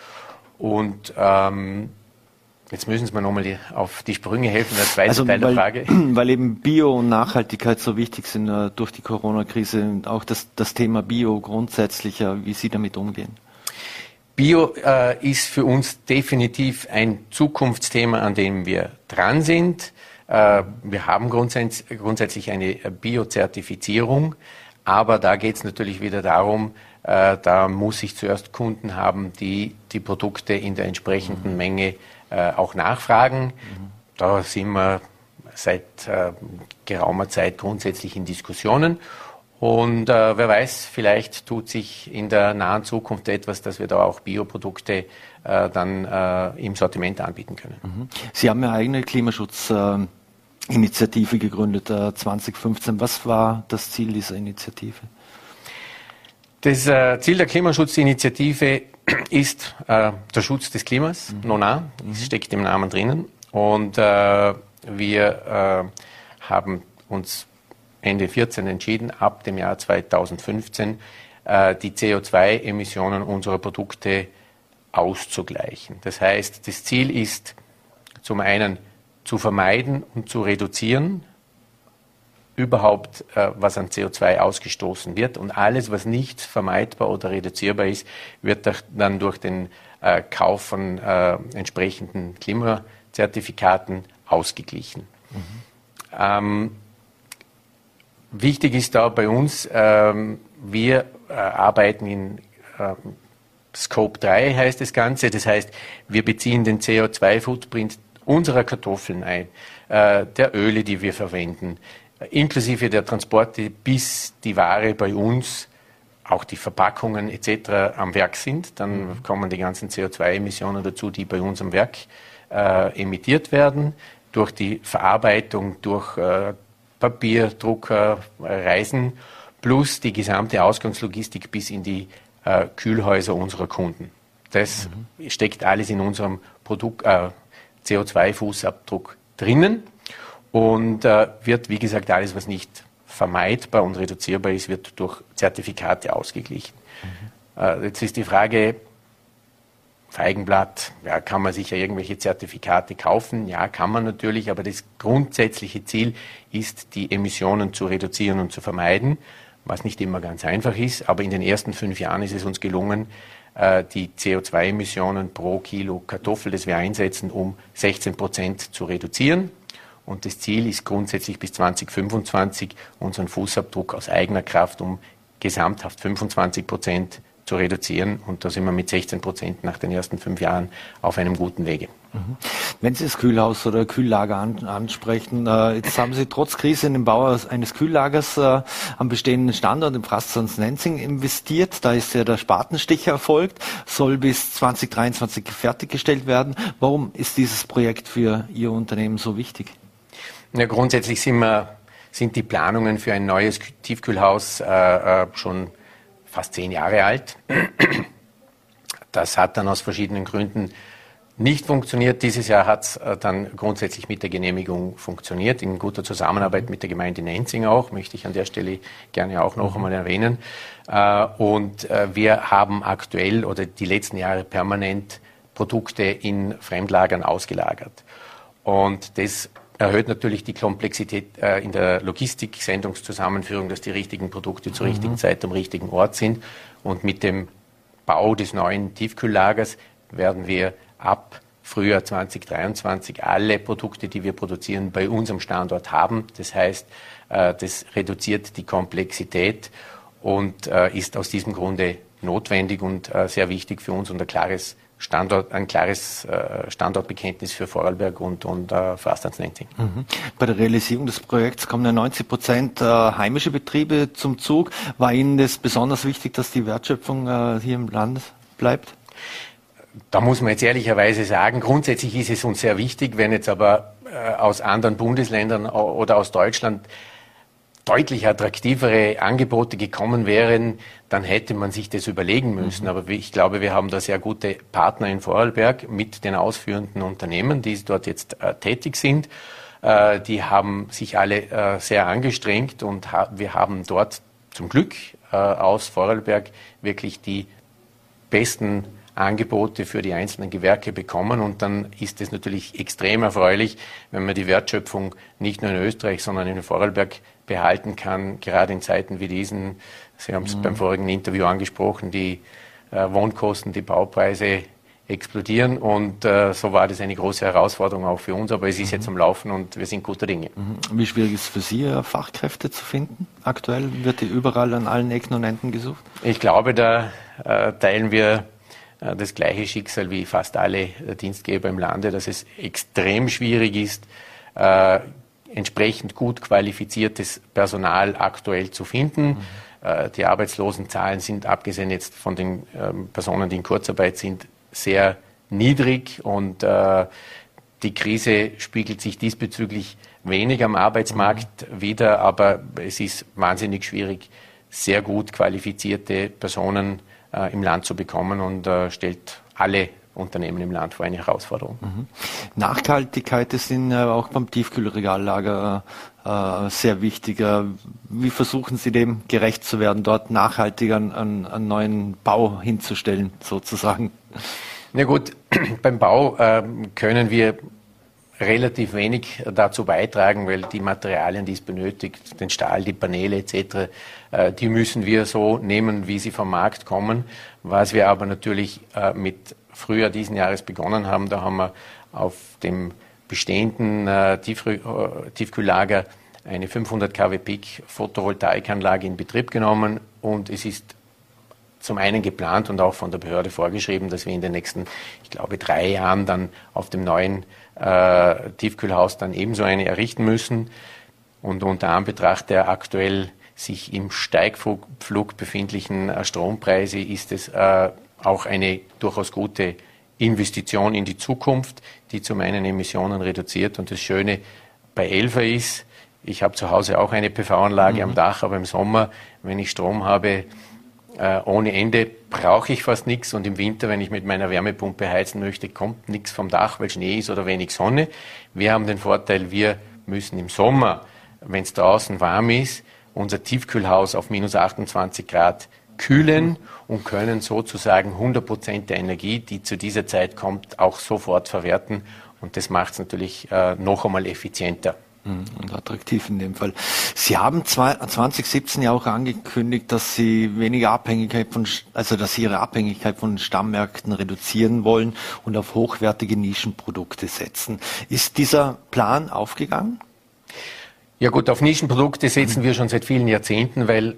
Und ähm, Jetzt müssen Sie mir nochmal auf die Sprünge helfen, der zweite also, Teil weil, der Frage. Weil eben Bio und Nachhaltigkeit so wichtig sind äh, durch die Corona-Krise und auch das, das Thema Bio grundsätzlich, äh, wie Sie damit umgehen. Bio äh, ist für uns definitiv ein Zukunftsthema, an dem wir dran sind. Äh, wir haben grundsätzlich, grundsätzlich eine Bio-Zertifizierung, aber da geht es natürlich wieder darum, äh, da muss ich zuerst Kunden haben, die die Produkte in der entsprechenden mhm. Menge äh, auch nachfragen. Mhm. Da sind wir seit äh, geraumer Zeit grundsätzlich in Diskussionen. Und äh, wer weiß, vielleicht tut sich in der nahen Zukunft etwas, dass wir da auch Bioprodukte äh, dann äh, im Sortiment anbieten können. Mhm. Sie haben ja eigene Klimaschutzinitiative gegründet, 2015. Äh, Was war das Ziel dieser Initiative? Das äh, Ziel der Klimaschutzinitiative ist äh, der Schutz des Klimas, mhm. Nona, mhm. steckt im Namen drinnen. Und äh, wir äh, haben uns Ende 14 entschieden, ab dem Jahr 2015 äh, die CO2-Emissionen unserer Produkte auszugleichen. Das heißt, das Ziel ist zum einen zu vermeiden und zu reduzieren, überhaupt, äh, was an CO2 ausgestoßen wird. Und alles, was nicht vermeidbar oder reduzierbar ist, wird dann durch den äh, Kauf von äh, entsprechenden Klimazertifikaten ausgeglichen. Mhm. Ähm, wichtig ist da bei uns, ähm, wir äh, arbeiten in äh, Scope 3 heißt das Ganze. Das heißt, wir beziehen den CO2-Footprint unserer Kartoffeln ein, äh, der Öle, die wir verwenden, inklusive der Transporte, bis die Ware bei uns, auch die Verpackungen etc. am Werk sind. Dann mhm. kommen die ganzen CO2-Emissionen dazu, die bei uns am Werk äh, emittiert werden, durch die Verarbeitung, durch äh, Papier, Drucker, Reisen, plus die gesamte Ausgangslogistik bis in die äh, Kühlhäuser unserer Kunden. Das mhm. steckt alles in unserem Produkt, äh, CO2-Fußabdruck drinnen und äh, wird, wie gesagt, alles, was nicht vermeidbar und reduzierbar ist, wird durch Zertifikate ausgeglichen. Mhm. Äh, jetzt ist die Frage, Feigenblatt, ja, kann man sich ja irgendwelche Zertifikate kaufen? Ja, kann man natürlich, aber das grundsätzliche Ziel ist, die Emissionen zu reduzieren und zu vermeiden, was nicht immer ganz einfach ist. Aber in den ersten fünf Jahren ist es uns gelungen, äh, die CO2-Emissionen pro Kilo Kartoffel, das wir einsetzen, um 16 Prozent zu reduzieren. Und das Ziel ist grundsätzlich bis 2025 unseren Fußabdruck aus eigener Kraft um gesamthaft 25 Prozent zu reduzieren. Und da sind wir mit 16 Prozent nach den ersten fünf Jahren auf einem guten Wege. Mhm. Wenn Sie das Kühlhaus oder Kühllager an, ansprechen, äh, jetzt haben Sie trotz Krise in den Bau eines Kühllagers äh, am bestehenden Standort im Frastons-Nenzing investiert. Da ist ja der Spatenstich erfolgt, soll bis 2023 fertiggestellt werden. Warum ist dieses Projekt für Ihr Unternehmen so wichtig? Ja, grundsätzlich sind, wir, sind die Planungen für ein neues Tiefkühlhaus äh, äh schon fast zehn Jahre alt. Das hat dann aus verschiedenen Gründen nicht funktioniert. Dieses Jahr hat es äh, dann grundsätzlich mit der Genehmigung funktioniert, in guter Zusammenarbeit mit der Gemeinde Nenzing auch, möchte ich an der Stelle gerne auch noch einmal erwähnen. Äh, und wir haben aktuell oder die letzten Jahre permanent Produkte in Fremdlagern ausgelagert. Und das erhöht natürlich die Komplexität äh, in der Logistik, Sendungszusammenführung, dass die richtigen Produkte zur mhm. richtigen Zeit am richtigen Ort sind. Und mit dem Bau des neuen Tiefkühllagers werden wir ab Frühjahr 2023 alle Produkte, die wir produzieren, bei unserem Standort haben. Das heißt, äh, das reduziert die Komplexität und äh, ist aus diesem Grunde notwendig und äh, sehr wichtig für uns und ein klares Standort, ein klares äh, Standortbekenntnis für Vorarlberg und, und äh, Fastlandsnetting. Mhm. Bei der Realisierung des Projekts kommen ja 90 Prozent äh, heimische Betriebe zum Zug. War Ihnen das besonders wichtig, dass die Wertschöpfung hier im Land bleibt? Da muss man jetzt ehrlicherweise sagen, grundsätzlich ist es uns sehr wichtig, wenn jetzt aber aus anderen Bundesländern oder aus Deutschland deutlich attraktivere Angebote gekommen wären, dann hätte man sich das überlegen müssen. Mhm. Aber ich glaube, wir haben da sehr gute Partner in Vorarlberg mit den ausführenden Unternehmen, die dort jetzt äh, tätig sind. Äh, die haben sich alle äh, sehr angestrengt und ha wir haben dort zum Glück äh, aus Vorarlberg wirklich die besten Angebote für die einzelnen Gewerke bekommen. Und dann ist es natürlich extrem erfreulich, wenn man die Wertschöpfung nicht nur in Österreich, sondern in Vorarlberg behalten kann, gerade in Zeiten wie diesen. Sie haben es mhm. beim vorigen Interview angesprochen, die äh, Wohnkosten, die Baupreise explodieren und äh, so war das eine große Herausforderung auch für uns, aber es ist mhm. jetzt am Laufen und wir sind guter Dinge. Mhm. Wie schwierig ist es für Sie, äh, Fachkräfte zu finden? Aktuell wird die überall an allen Ecken und Enden gesucht? Ich glaube, da äh, teilen wir äh, das gleiche Schicksal wie fast alle äh, Dienstgeber im Lande, dass es extrem schwierig ist, entsprechend gut qualifiziertes Personal aktuell zu finden. Mhm. Die Arbeitslosenzahlen sind, abgesehen jetzt von den ähm, Personen, die in Kurzarbeit sind, sehr niedrig und die Krise spiegelt sich diesbezüglich wenig am Arbeitsmarkt mhm. wider, aber es ist wahnsinnig schwierig, sehr gut qualifizierte Personen äh, im Land zu bekommen und äh, stellt alle Unternehmen im Land vor eine Herausforderung. Mhm. Nachhaltigkeit ist Ihnen auch beim Tiefkühlregallager äh, sehr wichtig. Wie versuchen Sie dem gerecht zu werden, dort nachhaltig einen, einen neuen Bau hinzustellen, sozusagen? Na gut, beim Bau äh, können wir relativ wenig dazu beitragen, weil die Materialien, die es benötigt, den Stahl, die Paneele etc., äh, die müssen wir so nehmen, wie sie vom Markt kommen. Was wir aber natürlich äh, mit Frühjahr diesen Jahres begonnen haben, da haben wir auf dem bestehenden äh, Tiefkühllager eine 500 kW Peak Photovoltaikanlage in Betrieb genommen und es ist zum einen geplant und auch von der Behörde vorgeschrieben, dass wir in den nächsten, ich glaube, drei Jahren dann auf dem neuen äh, Tiefkühlhaus dann ebenso eine errichten müssen. Und unter Anbetracht der aktuell sich im Steigflug befindlichen äh, Strompreise ist es äh, auch eine durchaus gute Investition in die Zukunft, die zu meinen Emissionen reduziert. Und das Schöne bei Elfer ist, ich habe zu Hause auch eine PV-Anlage mhm. am Dach, aber im Sommer, wenn ich Strom habe, äh, ohne Ende brauche ich fast nichts und im Winter, wenn ich mit meiner Wärmepumpe heizen möchte, kommt nichts vom Dach, weil Schnee ist oder wenig Sonne. Wir haben den Vorteil, wir müssen im Sommer, wenn es draußen warm ist, unser Tiefkühlhaus auf minus 28 Grad kühlen und können sozusagen 100 Prozent der Energie, die zu dieser Zeit kommt, auch sofort verwerten. Und das macht es natürlich äh, noch einmal effizienter. Mhm, und attraktiv in dem Fall. Sie haben 2017 ja auch angekündigt, dass Sie weniger Abhängigkeit von, also dass Sie Ihre Abhängigkeit von Stammmärkten reduzieren wollen und auf hochwertige Nischenprodukte setzen. Ist dieser Plan aufgegangen? Ja gut, auf Nischenprodukte setzen wir schon seit vielen Jahrzehnten, weil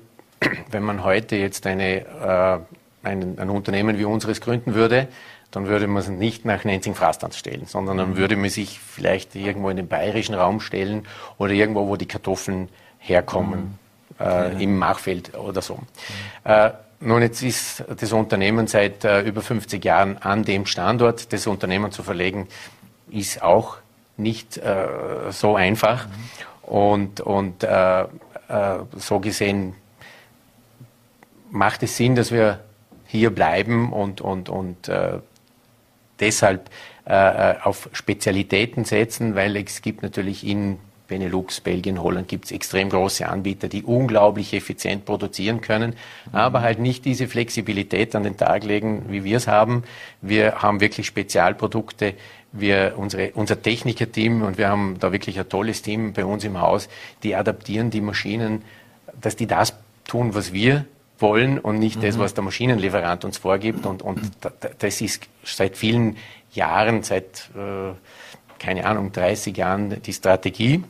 wenn man heute jetzt eine, äh, ein, ein Unternehmen wie unseres gründen würde, dann würde man es nicht nach Nenzing-Frastanz stellen, sondern dann würde man sich vielleicht irgendwo in den bayerischen Raum stellen oder irgendwo, wo die Kartoffeln herkommen, mhm. äh, im Machfeld oder so. Mhm. Äh, nun, jetzt ist das Unternehmen seit äh, über 50 Jahren an dem Standort. Das Unternehmen zu verlegen, ist auch nicht äh, so einfach. Mhm. Und, und äh, äh, so gesehen macht es Sinn, dass wir hier bleiben und, und, und äh, deshalb äh, äh, auf Spezialitäten setzen, weil es gibt natürlich in Benelux, Belgien, Holland gibt es extrem große Anbieter, die unglaublich effizient produzieren können, aber halt nicht diese Flexibilität an den Tag legen, wie wir es haben. Wir haben wirklich Spezialprodukte. Wir, unsere, unser Technikerteam, und wir haben da wirklich ein tolles Team bei uns im Haus, die adaptieren die Maschinen, dass die das tun, was wir wollen und nicht mhm. das, was der Maschinenlieferant uns vorgibt. Und, und das ist seit vielen Jahren, seit, äh, keine Ahnung, 30 Jahren die Strategie.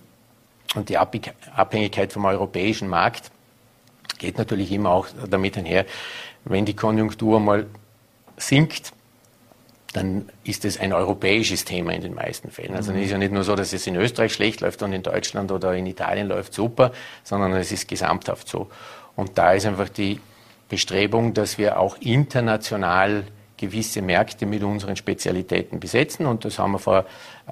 Und die Abhängigkeit vom europäischen Markt geht natürlich immer auch damit einher, wenn die Konjunktur mal sinkt, dann ist es ein europäisches Thema in den meisten Fällen. Also es ist ja nicht nur so, dass es in Österreich schlecht läuft und in Deutschland oder in Italien läuft super, sondern es ist gesamthaft so. Und da ist einfach die Bestrebung, dass wir auch international gewisse Märkte mit unseren Spezialitäten besetzen. Und das haben wir vor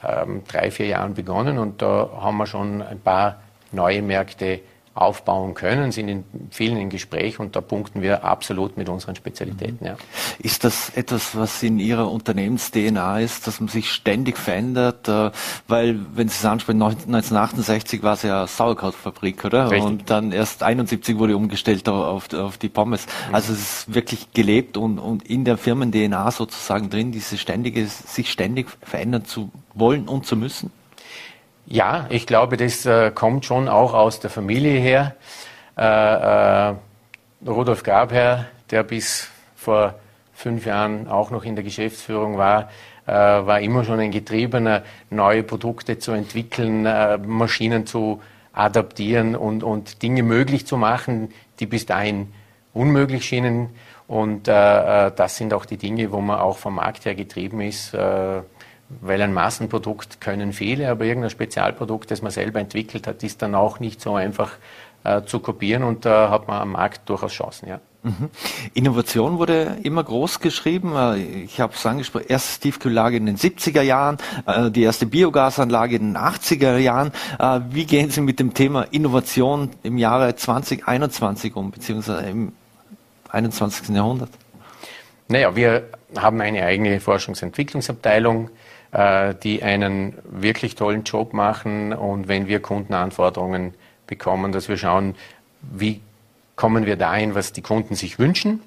ähm, drei, vier Jahren begonnen. Und da haben wir schon ein paar neue Märkte aufbauen können, sind in vielen in Gespräch und da punkten wir absolut mit unseren Spezialitäten. Mhm. Ja. Ist das etwas, was in Ihrer Unternehmens-DNA ist, dass man sich ständig verändert? Äh, weil, wenn Sie es ansprechen, 1968 war es ja Sauerkrautfabrik, oder? Richtig. Und dann erst 71 wurde umgestellt auf, auf die Pommes. Mhm. Also es ist wirklich gelebt und, und in der Firmen-DNA sozusagen drin, diese ständige, sich ständig verändern zu wollen und zu müssen? Ja, ich glaube, das äh, kommt schon auch aus der Familie her. Äh, äh, Rudolf Grabherr, der bis vor fünf Jahren auch noch in der Geschäftsführung war, äh, war immer schon ein Getriebener, neue Produkte zu entwickeln, äh, Maschinen zu adaptieren und, und Dinge möglich zu machen, die bis dahin unmöglich schienen. Und das sind auch die Dinge, wo man auch vom Markt her getrieben ist weil ein Massenprodukt können viele, aber irgendein Spezialprodukt, das man selber entwickelt hat, ist dann auch nicht so einfach äh, zu kopieren und da hat man am Markt durchaus Chancen. Ja. Mhm. Innovation wurde immer groß geschrieben. Äh, ich habe es angesprochen, erste Tiefkühllage in den 70er Jahren, äh, die erste Biogasanlage in den 80er Jahren. Äh, wie gehen Sie mit dem Thema Innovation im Jahre 2021 um, beziehungsweise im 21. Jahrhundert? Naja, wir haben eine eigene Forschungsentwicklungsabteilung äh, die einen wirklich tollen Job machen und wenn wir Kundenanforderungen bekommen, dass wir schauen, wie kommen wir dahin, was die Kunden sich wünschen.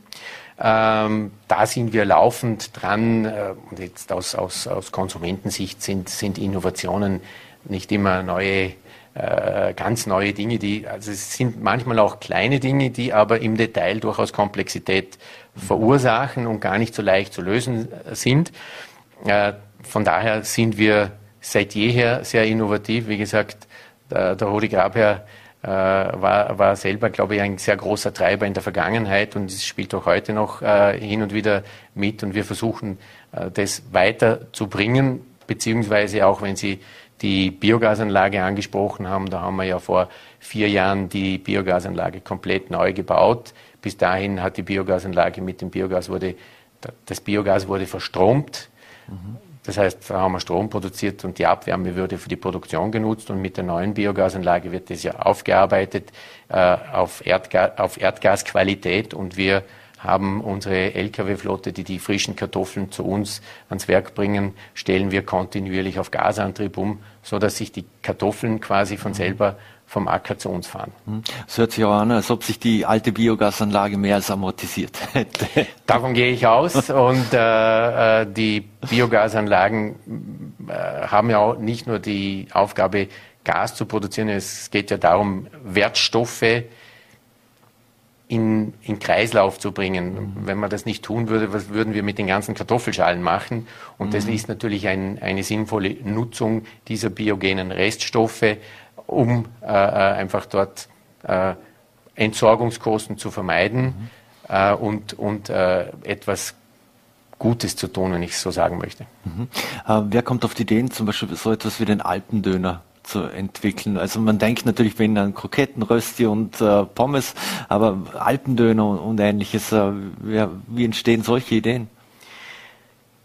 Ähm, da sind wir laufend dran äh, und jetzt aus, aus, aus Konsumentensicht sind, sind Innovationen nicht immer neue, äh, ganz neue Dinge, die, also es sind manchmal auch kleine Dinge, die aber im Detail durchaus Komplexität verursachen und gar nicht so leicht zu lösen sind. Äh, von daher sind wir seit jeher sehr innovativ. Wie gesagt, der, der Rudi Grabherr äh, war, war selber, glaube ich, ein sehr großer Treiber in der Vergangenheit und es spielt auch heute noch äh, hin und wieder mit und wir versuchen, äh, das weiterzubringen, beziehungsweise auch wenn Sie die Biogasanlage angesprochen haben, da haben wir ja vor vier Jahren die Biogasanlage komplett neu gebaut. Bis dahin hat die Biogasanlage mit dem Biogas wurde, das Biogas wurde verstromt. Mhm. Das heißt, da haben wir Strom produziert und die Abwärme würde für die Produktion genutzt und mit der neuen Biogasanlage wird das ja aufgearbeitet äh, auf, Erdga auf Erdgasqualität und wir haben unsere Lkw-Flotte, die die frischen Kartoffeln zu uns ans Werk bringen, stellen wir kontinuierlich auf Gasantrieb um, so dass sich die Kartoffeln quasi von selber vom Acker zu uns fahren. Hm. Es hört sich auch an, als ob sich die alte Biogasanlage mehr als amortisiert hätte. Davon gehe ich aus. Und äh, äh, die Biogasanlagen äh, haben ja auch nicht nur die Aufgabe, Gas zu produzieren. Es geht ja darum, Wertstoffe in, in Kreislauf zu bringen. Mhm. Wenn man das nicht tun würde, was würden wir mit den ganzen Kartoffelschalen machen? Und mhm. das ist natürlich ein, eine sinnvolle Nutzung dieser biogenen Reststoffe, um äh, äh, einfach dort äh, Entsorgungskosten zu vermeiden mhm. äh, und, und äh, etwas Gutes zu tun, wenn ich so sagen möchte. Mhm. Äh, wer kommt auf die Ideen, zum Beispiel so etwas wie den Alpendöner zu entwickeln. Also man denkt natürlich wenn an Kroketten, Rösti und äh, Pommes, aber Alpendöner und, und ähnliches. Äh, wie, wie entstehen solche Ideen?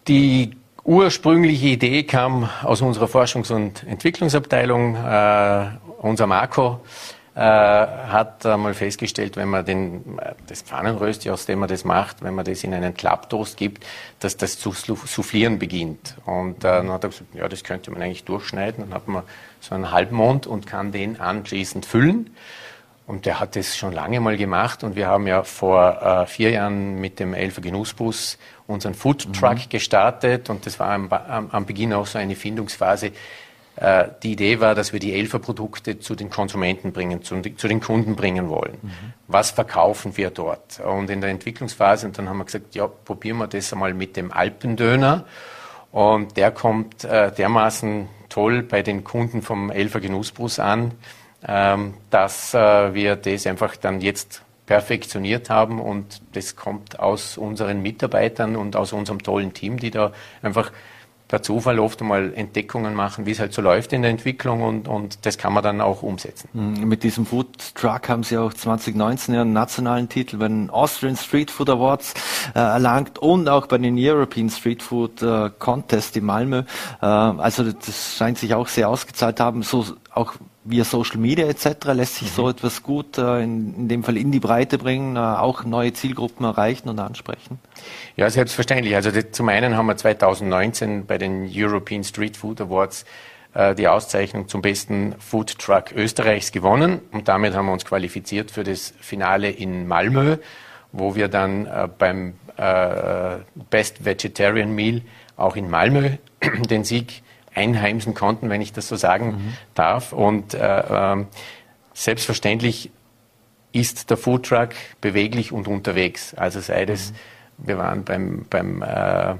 Die ursprüngliche Idee kam aus unserer Forschungs- und Entwicklungsabteilung. Äh, unser Marco äh, hat einmal festgestellt, wenn man den, das Pfannenrösti, aus dem man das macht, wenn man das in einen Klapptoast gibt, dass das zu soufflieren beginnt. Und äh, dann hat er gesagt, ja, das könnte man eigentlich durchschneiden. Dann hat man so einen Halbmond und kann den anschließend füllen. Und der hat das schon lange mal gemacht und wir haben ja vor äh, vier Jahren mit dem Elfer Genussbus unseren Food Truck mhm. gestartet und das war am, am, am, Beginn auch so eine Findungsphase. Äh, die Idee war, dass wir die Elfer Produkte zu den Konsumenten bringen, zu, zu den Kunden bringen wollen. Mhm. Was verkaufen wir dort? Und in der Entwicklungsphase, und dann haben wir gesagt, ja, probieren wir das einmal mit dem Alpendöner. Und der kommt äh, dermaßen toll bei den Kunden vom Elfer Genussbus an, ähm, dass äh, wir das einfach dann jetzt perfektioniert haben und das kommt aus unseren Mitarbeitern und aus unserem tollen Team, die da einfach per Zufall oft einmal Entdeckungen machen, wie es halt so läuft in der Entwicklung und, und das kann man dann auch umsetzen. Mhm, mit diesem Food Truck haben Sie auch 2019 Ihren nationalen Titel bei den Austrian Street Food Awards äh, erlangt und auch bei den European Street Food äh, Contest in Malmö. Äh, also das scheint sich auch sehr ausgezahlt haben, so auch via Social Media etc. lässt sich mhm. so etwas gut äh, in, in, dem Fall in die Breite bringen, äh, auch neue Zielgruppen erreichen und ansprechen? Ja, selbstverständlich. Also die, zum einen haben wir 2019 bei den European Street Food Awards äh, die Auszeichnung zum besten Food Truck Österreichs gewonnen und damit haben wir uns qualifiziert für das Finale in Malmö, wo wir dann äh, beim äh, Best Vegetarian Meal auch in Malmö den Sieg einheimsen konnten, wenn ich das so sagen mhm. darf. Und äh, äh, selbstverständlich ist der Foodtruck beweglich und unterwegs. Also sei das, mhm. wir waren beim, beim äh,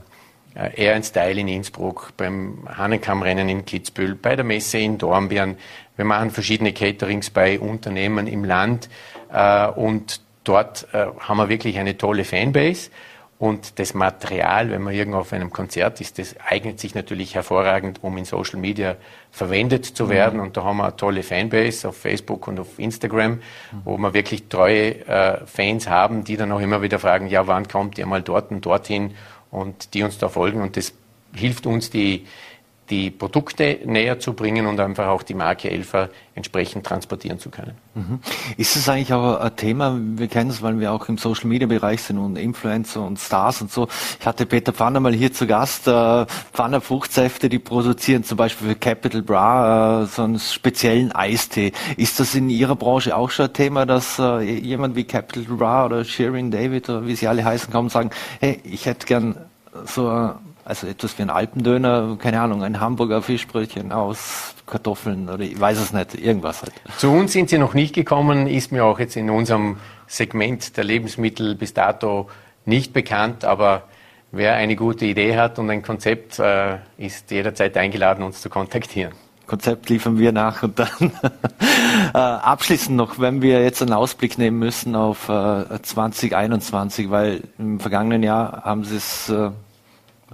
Air and Style in Innsbruck, beim Hanenkam-Rennen in Kitzbühel, bei der Messe in Dornbirn. Wir machen verschiedene Caterings bei Unternehmen im Land äh, und dort äh, haben wir wirklich eine tolle Fanbase. Und das Material, wenn man irgendwo auf einem Konzert ist, das eignet sich natürlich hervorragend, um in Social Media verwendet zu mhm. werden. Mhm. Und da haben wir eine tolle Fanbase auf Facebook und auf Instagram, mhm. wo wir wirklich treue äh, Fans haben, die dann auch immer wieder fragen, ja, wann kommt ihr mal dort und dorthin und die uns da folgen. Und das hilft uns, die, die Produkte näher zu bringen und einfach auch die Marke Elfer entsprechend transportieren zu können. Mhm. Ist es eigentlich auch ein Thema, wir kennen es, weil wir auch im Social Media Bereich sind und Influencer und Stars und so. Ich hatte Peter Pfanner mal hier zu Gast, äh, Pfanner Fruchtsäfte, die produzieren zum Beispiel für Capital Bra äh, so einen speziellen Eistee. Ist das in Ihrer Branche auch schon ein Thema, dass äh, jemand wie Capital Bra oder Shirin David oder wie sie alle heißen kommen und sagen, hey, ich hätte gern so also etwas wie ein Alpendöner, keine Ahnung, ein Hamburger Fischbrötchen aus Kartoffeln oder ich weiß es nicht, irgendwas halt. Zu uns sind sie noch nicht gekommen, ist mir auch jetzt in unserem Segment der Lebensmittel bis dato nicht bekannt, aber wer eine gute Idee hat und ein Konzept, äh, ist jederzeit eingeladen, uns zu kontaktieren. Konzept liefern wir nach und dann äh, abschließend noch, wenn wir jetzt einen Ausblick nehmen müssen auf äh, 2021, weil im vergangenen Jahr haben Sie es äh,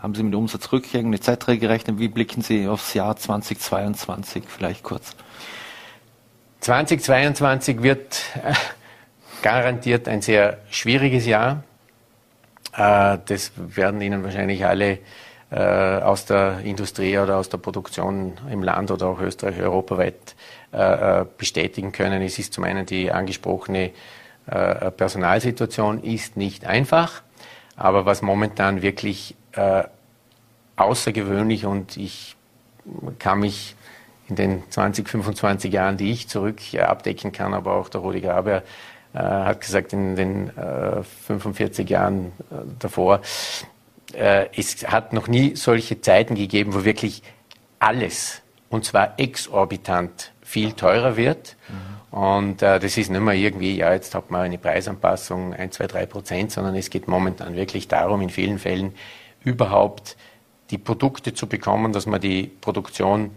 haben Sie mit Umsatzrückgängen etc. gerechnet? Wie blicken Sie aufs Jahr 2022 vielleicht kurz? 2022 wird äh, garantiert ein sehr schwieriges Jahr. Äh, das werden Ihnen wahrscheinlich alle äh, aus der Industrie oder aus der Produktion im Land oder auch Österreich europaweit bestätigen können. Es ist zum einen die angesprochene Personalsituation ist nicht einfach, aber was momentan wirklich äh, außergewöhnlich und ich kann mich in den 20, 25 Jahren, die ich zurück abdecken kann, aber auch der Rudi Graber äh, hat gesagt, in den äh, 45 Jahren äh, davor, äh, es hat noch nie solche Zeiten gegeben, wo wirklich alles, und zwar exorbitant, viel teurer wird. Mhm. Und äh, das ist nicht mehr irgendwie, ja, jetzt hat man eine Preisanpassung, 1, 2, 3 Prozent, sondern es geht momentan wirklich darum, in vielen Fällen überhaupt die Produkte zu bekommen, dass man die Produktion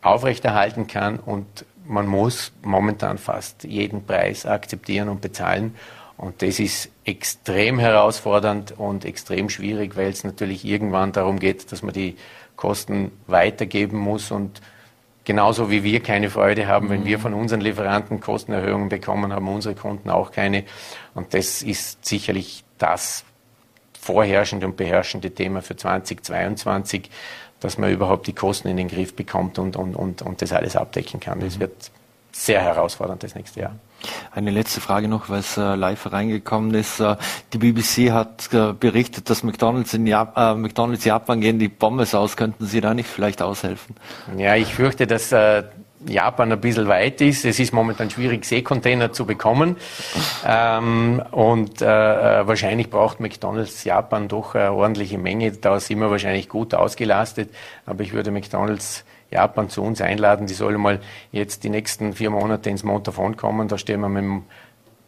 aufrechterhalten kann und man muss momentan fast jeden Preis akzeptieren und bezahlen. Und das ist extrem herausfordernd und extrem schwierig, weil es natürlich irgendwann darum geht, dass man die Kosten weitergeben muss. Und genauso wie wir keine Freude haben, wenn wir mhm. von unseren Lieferanten Kostenerhöhungen bekommen, haben unsere Kunden auch keine. Und das ist sicherlich das vorherrschende und beherrschende Thema für 2022 dass man überhaupt die Kosten in den Griff bekommt und, und, und, und das alles abdecken kann. Das mhm. wird sehr herausfordernd das nächste Jahr. Eine letzte Frage noch, weil es äh, live reingekommen ist. Äh, die BBC hat äh, berichtet, dass McDonalds in Jap McDonalds Japan gehen die Pommes aus. Könnten Sie da nicht vielleicht aushelfen? Ja, ich fürchte, dass äh, Japan ein bisschen weit ist. Es ist momentan schwierig, Seekontainer zu bekommen. Ähm, und äh, äh, wahrscheinlich braucht McDonalds Japan doch eine ordentliche Menge. Da sind wir wahrscheinlich gut ausgelastet. Aber ich würde McDonalds Japan zu uns einladen. Die sollen mal jetzt die nächsten vier Monate ins Montafon kommen. Da stehen wir mit dem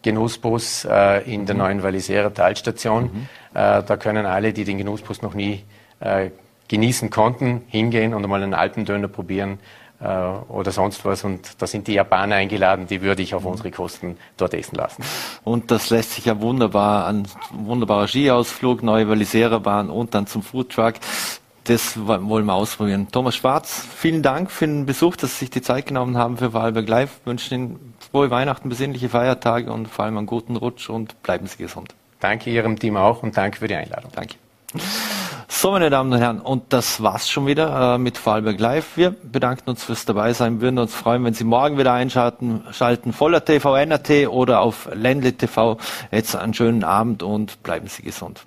Genussbus äh, in der mhm. neuen Walisera Talstation. Mhm. Äh, da können alle, die den Genussbus noch nie äh, genießen konnten, hingehen und mal einen Alpendöner probieren oder sonst was. Und da sind die Japaner eingeladen, die würde ich auf unsere Kosten dort essen lassen. Und das lässt sich ja wunderbar, ein wunderbarer Skiausflug, neue Walisera-Bahn und dann zum Foodtruck. Das wollen wir ausprobieren. Thomas Schwarz, vielen Dank für den Besuch, dass Sie sich die Zeit genommen haben für Wahlberg Live. Ich wünsche Ihnen frohe Weihnachten, besinnliche Feiertage und vor allem einen guten Rutsch und bleiben Sie gesund. Danke Ihrem Team auch und danke für die Einladung. Danke. So, meine Damen und Herren, und das war's schon wieder äh, mit Vorarlberg Live. Wir bedanken uns fürs Dabeisein, würden uns freuen, wenn Sie morgen wieder einschalten, schalten Voller TV, NRT oder auf Ländle TV. Jetzt einen schönen Abend und bleiben Sie gesund.